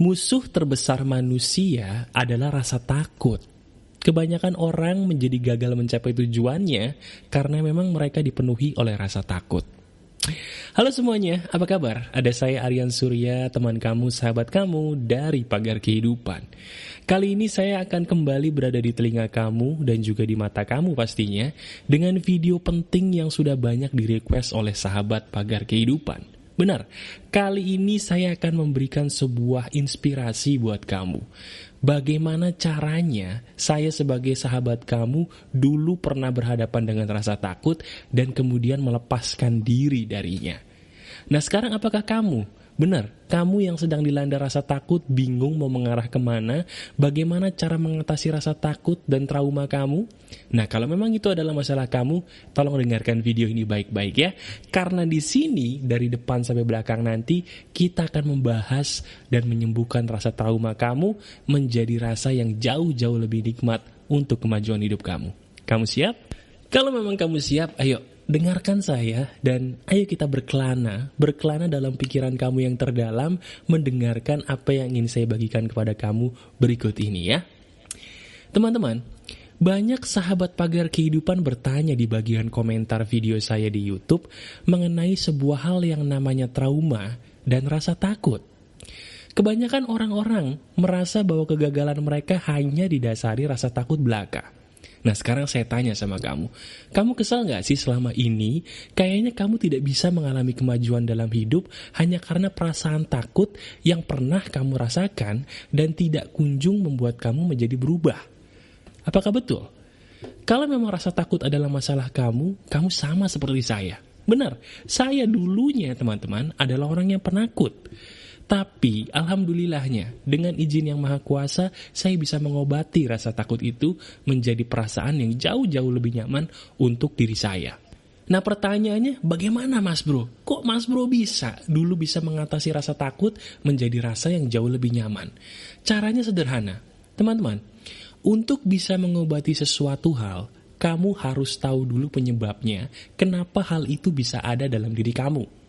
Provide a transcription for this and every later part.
Musuh terbesar manusia adalah rasa takut. Kebanyakan orang menjadi gagal mencapai tujuannya karena memang mereka dipenuhi oleh rasa takut. Halo semuanya, apa kabar? Ada saya Aryan Surya, teman kamu, sahabat kamu dari Pagar Kehidupan. Kali ini saya akan kembali berada di telinga kamu dan juga di mata kamu pastinya dengan video penting yang sudah banyak direquest oleh sahabat Pagar Kehidupan. Benar, kali ini saya akan memberikan sebuah inspirasi buat kamu. Bagaimana caranya saya sebagai sahabat kamu dulu pernah berhadapan dengan rasa takut dan kemudian melepaskan diri darinya. Nah sekarang apakah kamu Benar, kamu yang sedang dilanda rasa takut, bingung mau mengarah ke mana, bagaimana cara mengatasi rasa takut dan trauma kamu? Nah, kalau memang itu adalah masalah kamu, tolong dengarkan video ini baik-baik ya. Karena di sini, dari depan sampai belakang nanti, kita akan membahas dan menyembuhkan rasa trauma kamu menjadi rasa yang jauh-jauh lebih nikmat untuk kemajuan hidup kamu. Kamu siap? Kalau memang kamu siap, ayo dengarkan saya dan ayo kita berkelana, berkelana dalam pikiran kamu yang terdalam, mendengarkan apa yang ingin saya bagikan kepada kamu berikut ini ya. Teman-teman, banyak sahabat pagar kehidupan bertanya di bagian komentar video saya di YouTube mengenai sebuah hal yang namanya trauma dan rasa takut. Kebanyakan orang-orang merasa bahwa kegagalan mereka hanya didasari rasa takut belaka. Nah sekarang saya tanya sama kamu, kamu kesal gak sih selama ini kayaknya kamu tidak bisa mengalami kemajuan dalam hidup hanya karena perasaan takut yang pernah kamu rasakan dan tidak kunjung membuat kamu menjadi berubah? Apakah betul? Kalau memang rasa takut adalah masalah kamu, kamu sama seperti saya. Benar, saya dulunya teman-teman adalah orang yang penakut. Tapi alhamdulillahnya dengan izin yang maha kuasa saya bisa mengobati rasa takut itu menjadi perasaan yang jauh-jauh lebih nyaman untuk diri saya. Nah pertanyaannya bagaimana mas bro? Kok mas bro bisa dulu bisa mengatasi rasa takut menjadi rasa yang jauh lebih nyaman? Caranya sederhana. Teman-teman, untuk bisa mengobati sesuatu hal, kamu harus tahu dulu penyebabnya kenapa hal itu bisa ada dalam diri kamu.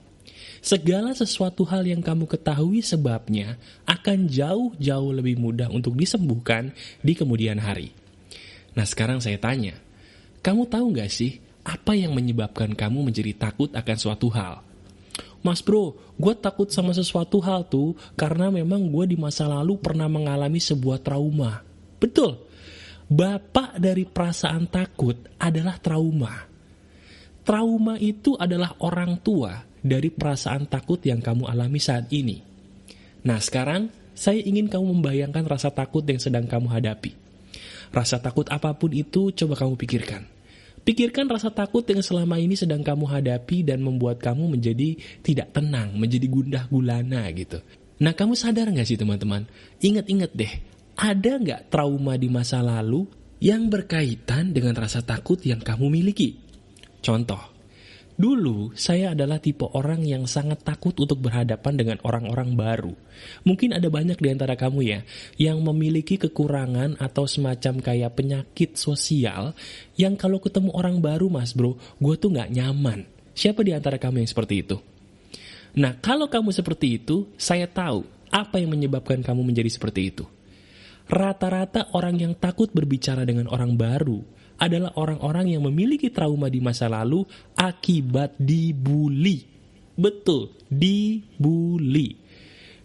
Segala sesuatu hal yang kamu ketahui sebabnya akan jauh-jauh lebih mudah untuk disembuhkan di kemudian hari. Nah sekarang saya tanya, kamu tahu gak sih apa yang menyebabkan kamu menjadi takut akan suatu hal? Mas bro, gue takut sama sesuatu hal tuh karena memang gue di masa lalu pernah mengalami sebuah trauma. Betul, bapak dari perasaan takut adalah trauma. Trauma itu adalah orang tua dari perasaan takut yang kamu alami saat ini. Nah sekarang, saya ingin kamu membayangkan rasa takut yang sedang kamu hadapi. Rasa takut apa pun itu coba kamu pikirkan. Pikirkan rasa takut yang selama ini sedang kamu hadapi dan membuat kamu menjadi tidak tenang, menjadi gundah gulana gitu. Nah kamu sadar nggak sih teman-teman? Ingat-ingat deh, ada nggak trauma di masa lalu yang berkaitan dengan rasa takut yang kamu miliki? Contoh, Dulu, saya adalah tipe orang yang sangat takut untuk berhadapan dengan orang-orang baru. Mungkin ada banyak di antara kamu ya, yang memiliki kekurangan atau semacam kayak penyakit sosial, yang kalau ketemu orang baru mas bro, gue tuh gak nyaman. Siapa di antara kamu yang seperti itu? Nah, kalau kamu seperti itu, saya tahu apa yang menyebabkan kamu menjadi seperti itu. Rata-rata orang yang takut berbicara dengan orang baru, adalah orang-orang yang memiliki trauma di masa lalu akibat dibully. Betul, dibully.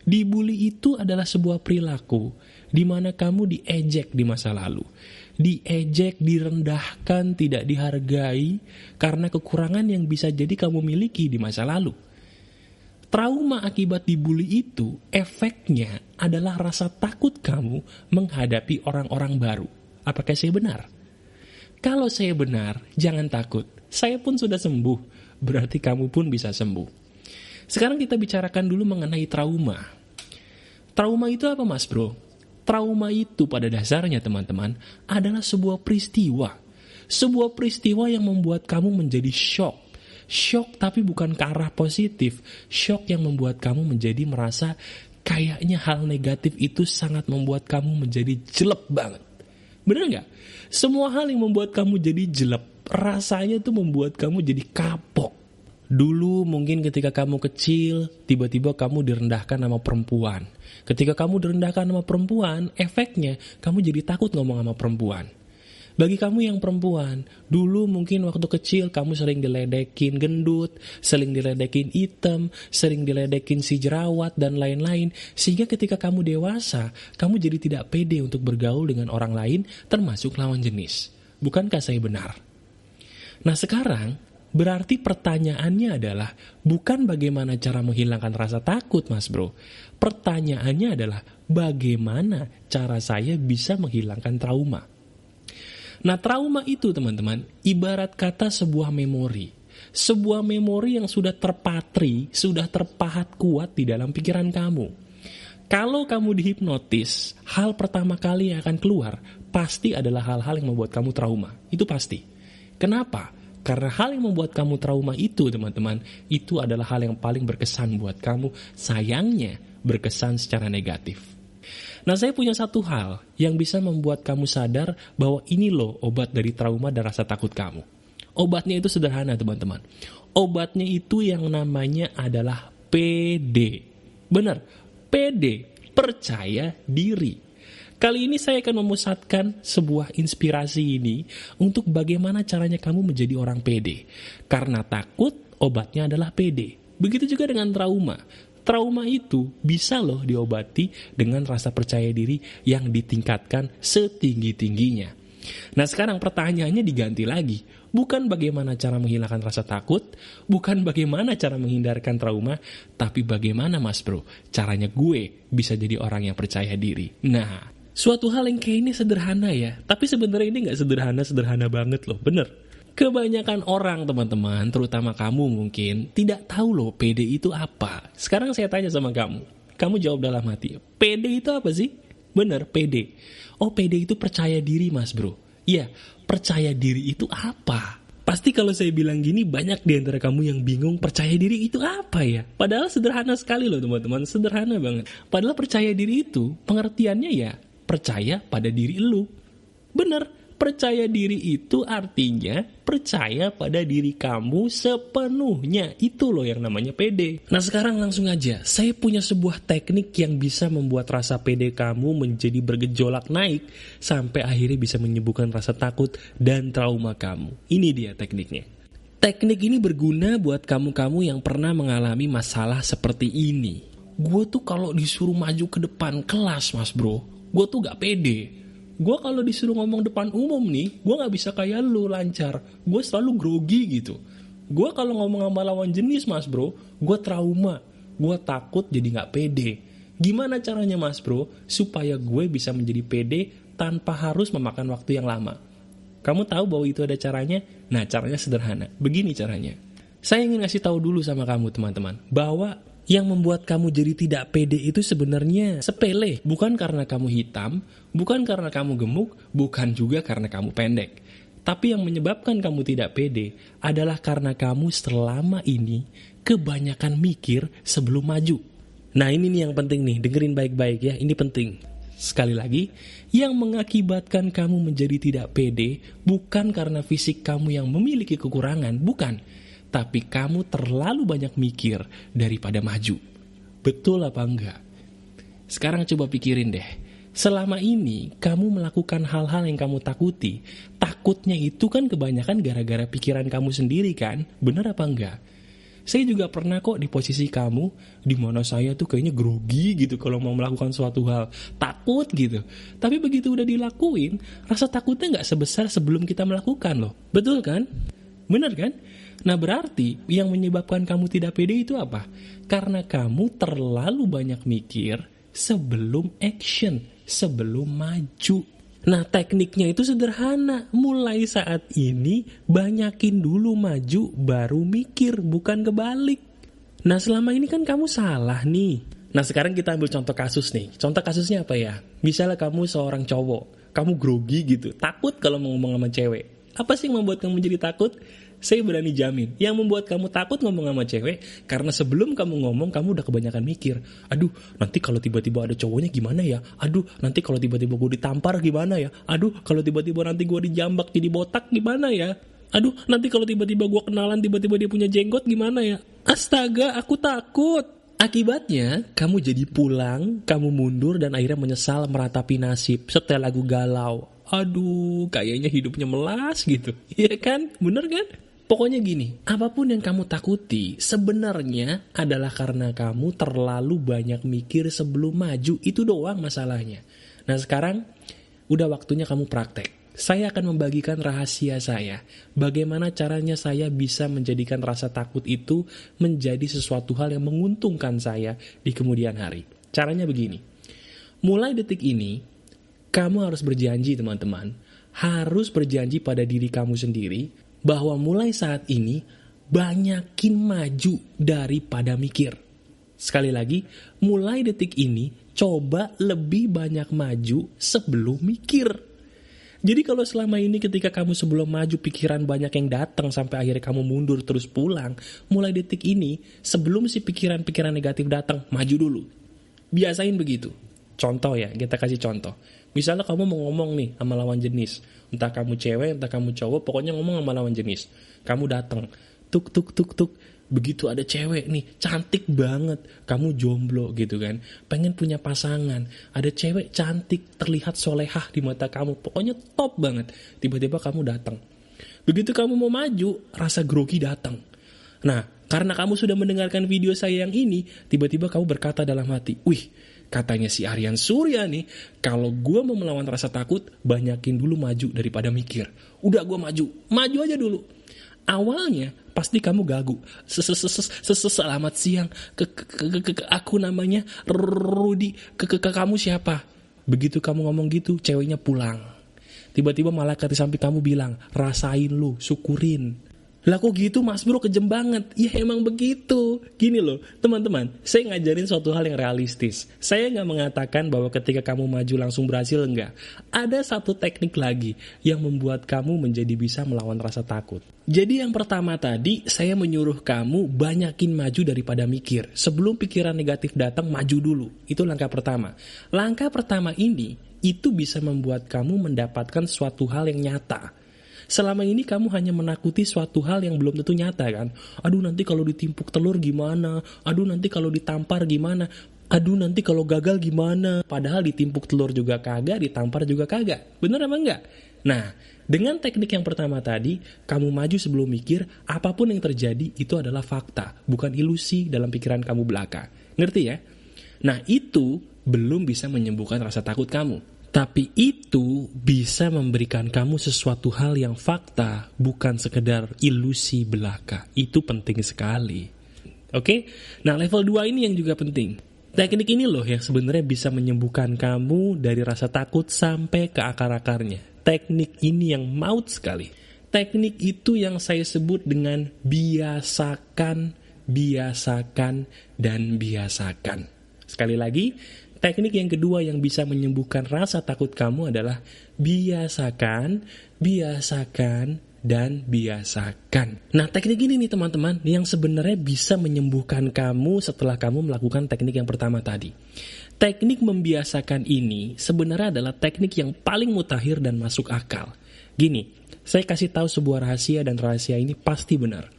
Dibully itu adalah sebuah perilaku di mana kamu diejek di masa lalu. Diejek, direndahkan, tidak dihargai karena kekurangan yang bisa jadi kamu miliki di masa lalu. Trauma akibat dibully itu efeknya adalah rasa takut kamu menghadapi orang-orang baru. Apakah saya benar? Kalau saya benar, jangan takut. Saya pun sudah sembuh, berarti kamu pun bisa sembuh. Sekarang kita bicarakan dulu mengenai trauma. Trauma itu apa mas bro? Trauma itu pada dasarnya teman-teman adalah sebuah peristiwa. Sebuah peristiwa yang membuat kamu menjadi shock. Shock tapi bukan ke arah positif. Shock yang membuat kamu menjadi merasa kayaknya hal negatif itu sangat membuat kamu menjadi jelek banget. Bener nggak? Semua hal yang membuat kamu jadi jelek, rasanya tuh membuat kamu jadi kapok. Dulu mungkin ketika kamu kecil, tiba-tiba kamu direndahkan sama perempuan. Ketika kamu direndahkan sama perempuan, efeknya kamu jadi takut ngomong sama perempuan. Bagi kamu yang perempuan, dulu mungkin waktu kecil kamu sering diledekin gendut, sering diledekin hitam, sering diledekin si jerawat, dan lain-lain. Sehingga ketika kamu dewasa, kamu jadi tidak pede untuk bergaul dengan orang lain, termasuk lawan jenis. Bukankah saya benar? Nah sekarang, Berarti pertanyaannya adalah bukan bagaimana cara menghilangkan rasa takut mas bro. Pertanyaannya adalah bagaimana cara saya bisa menghilangkan trauma. Nah trauma itu teman-teman ibarat kata sebuah memori. Sebuah memori yang sudah terpatri, sudah terpahat kuat di dalam pikiran kamu. Kalau kamu dihipnotis, hal pertama kali yang akan keluar pasti adalah hal-hal yang membuat kamu trauma. Itu pasti. Kenapa? Karena hal yang membuat kamu trauma itu, teman-teman, itu adalah hal yang paling berkesan buat kamu. Sayangnya, berkesan secara negatif. Nah, saya punya satu hal yang bisa membuat kamu sadar bahwa ini loh obat dari trauma dan rasa takut kamu. Obatnya itu sederhana, teman-teman. Obatnya itu yang namanya adalah PD. Benar, PD, percaya diri. Kali ini saya akan memusatkan sebuah inspirasi ini untuk bagaimana caranya kamu menjadi orang pede. Karena takut, obatnya adalah pede. Begitu juga dengan trauma. Trauma itu bisa loh diobati dengan rasa percaya diri yang ditingkatkan setinggi-tingginya. Nah sekarang pertanyaannya diganti lagi. Bukan bagaimana cara menghilangkan rasa takut, bukan bagaimana cara menghindarkan trauma, tapi bagaimana mas bro, caranya gue bisa jadi orang yang percaya diri. Nah, Suatu hal yang kayak ini sederhana ya, tapi sebenarnya ini nggak sederhana-sederhana banget loh, bener. Kebanyakan orang teman-teman, terutama kamu mungkin, tidak tahu loh PD itu apa. Sekarang saya tanya sama kamu, kamu jawab dalam hati, PD itu apa sih? Bener, PD. Oh PD itu percaya diri mas bro. Iya, percaya diri itu apa? Pasti kalau saya bilang gini banyak di antara kamu yang bingung percaya diri itu apa ya? Padahal sederhana sekali loh teman-teman, sederhana banget. Padahal percaya diri itu pengertiannya ya percaya pada diri lu. Bener, percaya diri itu artinya percaya pada diri kamu sepenuhnya. Itu loh yang namanya pede. Nah sekarang langsung aja, saya punya sebuah teknik yang bisa membuat rasa pede kamu menjadi bergejolak naik sampai akhirnya bisa menyembuhkan rasa takut dan trauma kamu. Ini dia tekniknya. Teknik ini berguna buat kamu-kamu yang pernah mengalami masalah seperti ini. Gue tuh kalau disuruh maju ke depan kelas mas bro, gue tuh gak pede gue kalau disuruh ngomong depan umum nih gue gak bisa kayak lu lancar. Gue selalu grogi gitu. Gue kalau ngomong sama lawan jenis mas bro gue trauma. Gue takut jadi gak pede. Gimana caranya mas bro supaya gue bisa menjadi pede tanpa harus memakan waktu yang lama? Kamu tahu bahwa itu ada caranya? Nah caranya sederhana. Begini caranya. Saya ingin ngasih tahu dulu sama kamu teman-teman bahwa yang membuat kamu jadi tidak pede itu sebenarnya sepele. Bukan karena kamu hitam, bukan karena kamu gemuk, bukan juga karena kamu pendek. Tapi yang menyebabkan kamu tidak pede adalah karena kamu selama ini kebanyakan mikir sebelum maju. Nah ini nih yang penting nih, dengerin baik-baik ya, ini penting. Sekali lagi, yang mengakibatkan kamu menjadi tidak pede bukan karena fisik kamu yang memiliki kekurangan, bukan tapi kamu terlalu banyak mikir daripada maju. Betul apa enggak? Sekarang coba pikirin deh. Selama ini kamu melakukan hal-hal yang kamu takuti. Takutnya itu kan kebanyakan gara-gara pikiran kamu sendiri kan? Bener apa enggak? Saya juga pernah kok di posisi kamu, di mana saya tuh kayaknya grogi gitu kalau mau melakukan suatu hal. Takut gitu. Tapi begitu udah dilakuin, rasa takutnya nggak sebesar sebelum kita melakukan loh. Betul kan? Bener kan? Nah berarti yang menyebabkan kamu tidak pede itu apa? Karena kamu terlalu banyak mikir sebelum action, sebelum maju. Nah tekniknya itu sederhana, mulai saat ini banyakin dulu maju baru mikir, bukan kebalik. Nah selama ini kan kamu salah nih. Nah sekarang kita ambil contoh kasus nih, contoh kasusnya apa ya? Misalnya kamu seorang cowok, kamu grogi gitu, takut kalau mau ngomong sama cewek. Apa sih yang membuat kamu jadi takut? Saya berani jamin, yang membuat kamu takut ngomong sama cewek, karena sebelum kamu ngomong, kamu udah kebanyakan mikir. Aduh, nanti kalau tiba-tiba ada cowoknya gimana ya? Aduh, nanti kalau tiba-tiba gue ditampar gimana ya? Aduh, kalau tiba-tiba nanti gue dijambak jadi botak gimana ya? Aduh, nanti kalau tiba-tiba gue kenalan, tiba-tiba dia punya jenggot gimana ya? Astaga, aku takut. Akibatnya, kamu jadi pulang, kamu mundur, dan akhirnya menyesal meratapi nasib. Setel lagu galau. Aduh, kayaknya hidupnya melas gitu. Iya kan? Bener kan? Pokoknya gini, apa pun yang kamu takuti sebenarnya adalah karena kamu terlalu banyak mikir sebelum maju. Itu doang masalahnya. Nah sekarang, udah waktunya kamu praktek. Saya akan membagikan rahasia saya. Bagaimana caranya saya bisa menjadikan rasa takut itu menjadi sesuatu hal yang menguntungkan saya di kemudian hari. Caranya begini. Mulai detik ini, kamu harus berjanji teman-teman. Harus berjanji pada diri kamu sendiri bahwa mulai saat ini banyakin maju daripada mikir. Sekali lagi, mulai detik ini coba lebih banyak maju sebelum mikir. Jadi kalau selama ini ketika kamu sebelum maju pikiran banyak yang datang sampai akhirnya kamu mundur terus pulang, mulai detik ini sebelum si pikiran-pikiran negatif datang, maju dulu. Biasain begitu. Contoh ya, kita kasih contoh. Misalnya kamu mau ngomong nih sama lawan jenis, entah kamu cewek, entah kamu cowok, pokoknya ngomong sama lawan jenis. Kamu datang, tuk tuk tuk tuk, begitu ada cewek nih, cantik banget, kamu jomblo gitu kan, pengen punya pasangan, ada cewek cantik, terlihat solehah di mata kamu, pokoknya top banget, tiba-tiba kamu datang. Begitu kamu mau maju, rasa grogi datang. Nah, karena kamu sudah mendengarkan video saya yang ini, tiba-tiba kamu berkata dalam hati, wih, Katanya si Aryan Surya nih, kalau gue mau melawan rasa takut, banyakin dulu maju daripada mikir. Udah gue maju, maju aja dulu. Awalnya pasti kamu gagu. Selamat siang, aku namanya Rudi. Kamu siapa? Begitu kamu ngomong gitu, ceweknya pulang. Tiba-tiba malaikat di samping kamu bilang, rasain lu, syukurin. Lah kok gitu mas bro? Kejem banget. Ya emang begitu. Gini loh teman-teman Saya ngajarin suatu hal yang realistis. Saya nggak mengatakan bahwa ketika kamu maju langsung berhasil Enggak. Ada satu teknik lagi Yang membuat kamu menjadi bisa melawan rasa takut. Jadi yang pertama tadi Saya menyuruh kamu banyakin maju daripada mikir. Sebelum pikiran negatif datang maju dulu. Itu langkah pertama. Langkah pertama ini Itu bisa membuat kamu mendapatkan suatu hal yang nyata Selama ini kamu hanya menakuti suatu hal yang belum tentu nyata kan. Aduh nanti kalau ditimpuk telur gimana? Aduh nanti kalau ditampar gimana? Aduh nanti kalau gagal gimana? Padahal ditimpuk telur juga kagak, ditampar juga kagak. Bener apa enggak? Nah, dengan teknik yang pertama tadi, kamu maju sebelum mikir, apa pun yang terjadi itu adalah fakta, bukan ilusi dalam pikiran kamu belaka. Ngerti ya? Nah, itu belum bisa menyembuhkan rasa takut kamu. Tapi itu bisa memberikan kamu sesuatu hal yang fakta, bukan sekedar ilusi belaka. Itu penting sekali. Oke? Nah, level 2 ini yang juga penting. Teknik ini loh yang sebenarnya bisa menyembuhkan kamu dari rasa takut sampai ke akar-akarnya. Teknik ini yang maut sekali. Teknik itu yang saya sebut dengan biasakan, biasakan, dan biasakan. Sekali lagi, Teknik yang kedua yang bisa menyembuhkan rasa takut kamu adalah biasakan, biasakan, dan biasakan. Nah, teknik ini nih teman-teman yang sebenarnya bisa menyembuhkan kamu setelah kamu melakukan teknik yang pertama tadi. Teknik membiasakan ini sebenarnya adalah teknik yang paling mutakhir dan masuk akal. Gini, saya kasih tahu sebuah rahasia dan rahasia ini pasti benar.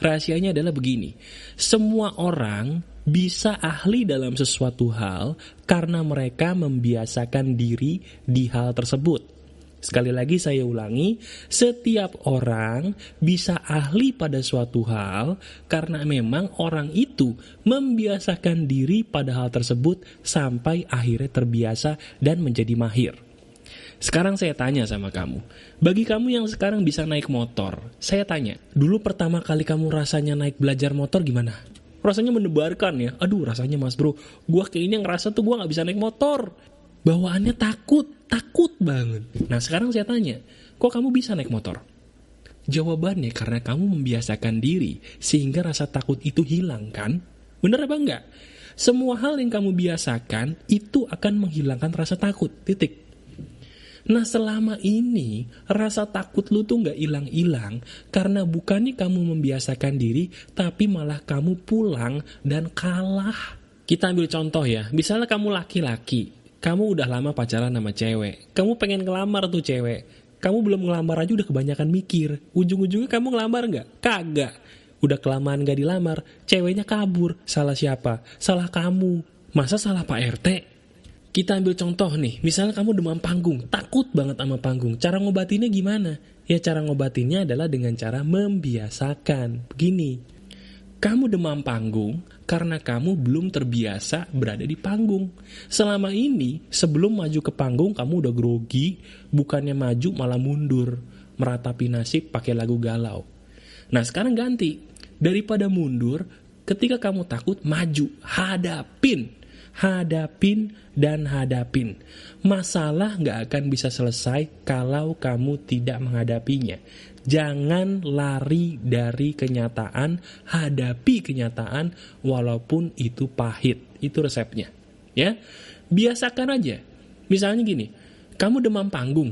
Rahasianya adalah begini, semua orang bisa ahli dalam sesuatu hal karena mereka membiasakan diri di hal tersebut. Sekali lagi saya ulangi, setiap orang bisa ahli pada suatu hal karena memang orang itu membiasakan diri pada hal tersebut sampai akhirnya terbiasa dan menjadi mahir. Sekarang saya tanya sama kamu, bagi kamu yang sekarang bisa naik motor, saya tanya, dulu pertama kali kamu rasanya naik belajar motor gimana? Rasanya mendebarkan ya. Aduh rasanya mas bro, gue kayaknya ngerasa tuh gue gak bisa naik motor. Bawaannya takut, takut banget. Nah sekarang saya tanya, kok kamu bisa naik motor? Jawabannya karena kamu membiasakan diri sehingga rasa takut itu hilang kan? Bener apa enggak? Semua hal yang kamu biasakan itu akan menghilangkan rasa takut, titik. Nah selama ini rasa takut lu tuh gak hilang-hilang karena bukannya kamu membiasakan diri tapi malah kamu pulang dan kalah. Kita ambil contoh ya, misalnya kamu laki-laki, kamu udah lama pacaran sama cewek, kamu pengen ngelamar tuh cewek, Kamu belum ngelamar aja udah kebanyakan mikir. Ujung-ujungnya kamu ngelamar nggak? Kagak. Udah kelamaan gak dilamar, ceweknya kabur. Salah siapa? Salah kamu. Masa salah Pak RT? Kita ambil contoh nih, misalnya kamu demam panggung, takut banget sama panggung. Cara ngobatinnya gimana? Ya cara ngobatinnya adalah dengan cara membiasakan. Begini, kamu demam panggung karena kamu belum terbiasa berada di panggung. Selama ini, sebelum maju ke panggung, kamu udah grogi, bukannya maju malah mundur, meratapi nasib pakai lagu galau. Nah sekarang ganti, daripada mundur, ketika kamu takut, maju, hadapin hadapin dan hadapin. Masalah nggak akan bisa selesai kalau kamu tidak menghadapinya. Jangan lari dari kenyataan, hadapi kenyataan walaupun itu pahit. Itu resepnya. Ya. Biasakan aja. Misalnya gini, kamu demam panggung.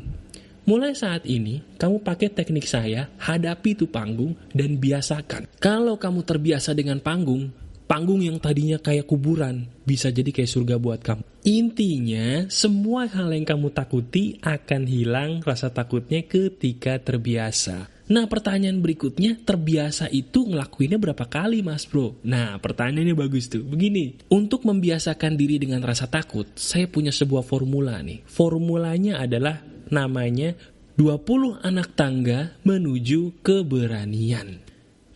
Mulai saat ini, kamu pakai teknik saya, hadapi itu panggung dan biasakan. Kalau kamu terbiasa dengan panggung, panggung yang tadinya kayak kuburan bisa jadi kayak surga buat kamu. Intinya, semua hal yang kamu takuti akan hilang rasa takutnya ketika terbiasa. Nah, pertanyaan berikutnya, terbiasa itu ngelakuinnya berapa kali, Mas Bro? Nah, pertanyaannya bagus tuh. Begini, untuk membiasakan diri dengan rasa takut, saya punya sebuah formula nih. Formulanya adalah namanya 20 anak tangga menuju keberanian.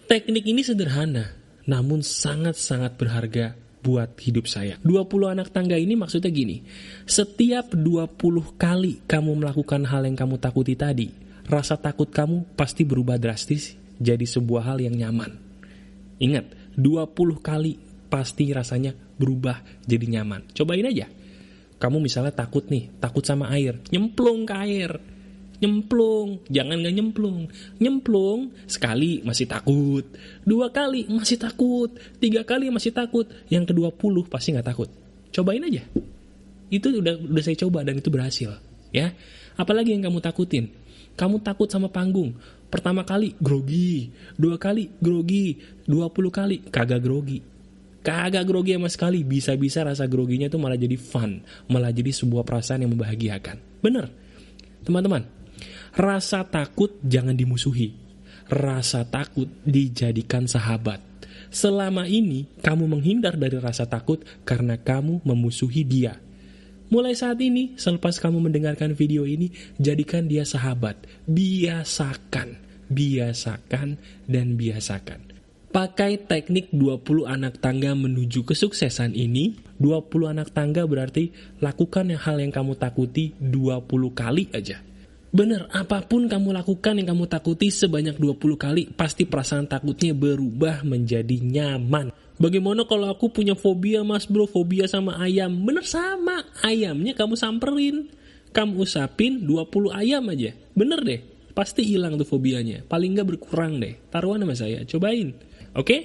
Teknik ini sederhana, namun sangat-sangat berharga buat hidup saya. 20 anak tangga ini maksudnya gini, setiap 20 kali kamu melakukan hal yang kamu takuti tadi, rasa takut kamu pasti berubah drastis jadi sebuah hal yang nyaman. Ingat, 20 kali pasti rasanya berubah jadi nyaman. Cobain aja. Kamu misalnya takut nih, takut sama air, nyemplung ke air nyemplung, jangan nggak nyemplung. Nyemplung sekali masih takut, dua kali masih takut, tiga kali masih takut, yang kedua puluh pasti nggak takut. Cobain aja. Itu udah udah saya coba dan itu berhasil, ya. Apalagi yang kamu takutin? Kamu takut sama panggung. Pertama kali grogi, dua kali grogi, dua puluh kali kagak grogi. Kagak grogi sama sekali, bisa-bisa rasa groginya itu malah jadi fun, malah jadi sebuah perasaan yang membahagiakan. Bener, teman-teman, Rasa takut jangan dimusuhi. Rasa takut dijadikan sahabat. Selama ini kamu menghindar dari rasa takut karena kamu memusuhi dia. Mulai saat ini, selepas kamu mendengarkan video ini, jadikan dia sahabat. Biasakan, biasakan, dan biasakan. Pakai teknik 20 anak tangga menuju kesuksesan ini. 20 anak tangga berarti lakukan hal yang kamu takuti 20 kali aja. Bener, apa pun kamu lakukan yang kamu takuti sebanyak 20 kali, pasti perasaan takutnya berubah menjadi nyaman. Bagaimana kalau aku punya fobia mas bro, fobia sama ayam? Bener sama, ayamnya kamu samperin. Kamu usapin 20 ayam aja. Bener deh, pasti hilang tuh fobianya. Paling nggak berkurang deh. Taruhan sama saya, cobain. Oke? Okay?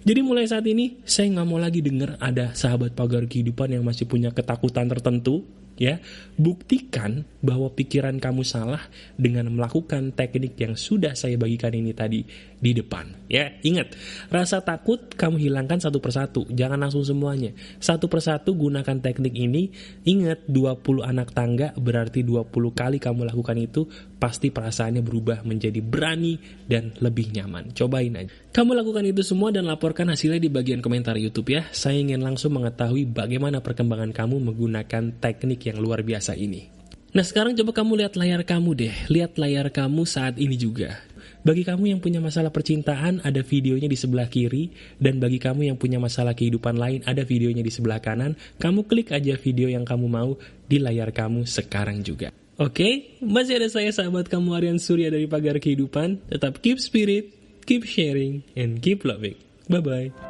Jadi mulai saat ini, saya nggak mau lagi dengar ada sahabat pagar kehidupan yang masih punya ketakutan tertentu, ya buktikan bahwa pikiran kamu salah dengan melakukan teknik yang sudah saya bagikan ini tadi di depan ya. Ingat rasa takut kamu hilangkan satu persatu jangan langsung semuanya. Satu persatu gunakan teknik ini. Ingat 20 anak tangga berarti 20 kali kamu lakukan itu pasti perasaannya berubah menjadi berani dan lebih nyaman. Cobain aja kamu lakukan itu semua dan laporkan hasilnya di bagian komentar YouTube ya saya ingin langsung mengetahui bagaimana perkembangan kamu menggunakan teknik yang luar biasa ini. Nah sekarang coba kamu lihat layar kamu deh, lihat layar kamu saat ini juga. Bagi kamu yang punya masalah percintaan, ada videonya di sebelah kiri. Dan bagi kamu yang punya masalah kehidupan lain, ada videonya di sebelah kanan. Kamu klik aja video yang kamu mau di layar kamu sekarang juga. Oke, okay? masih ada saya sahabat kamu Aryan Surya dari Pagar Kehidupan. Tetap keep spirit, keep sharing, and keep loving. Bye-bye.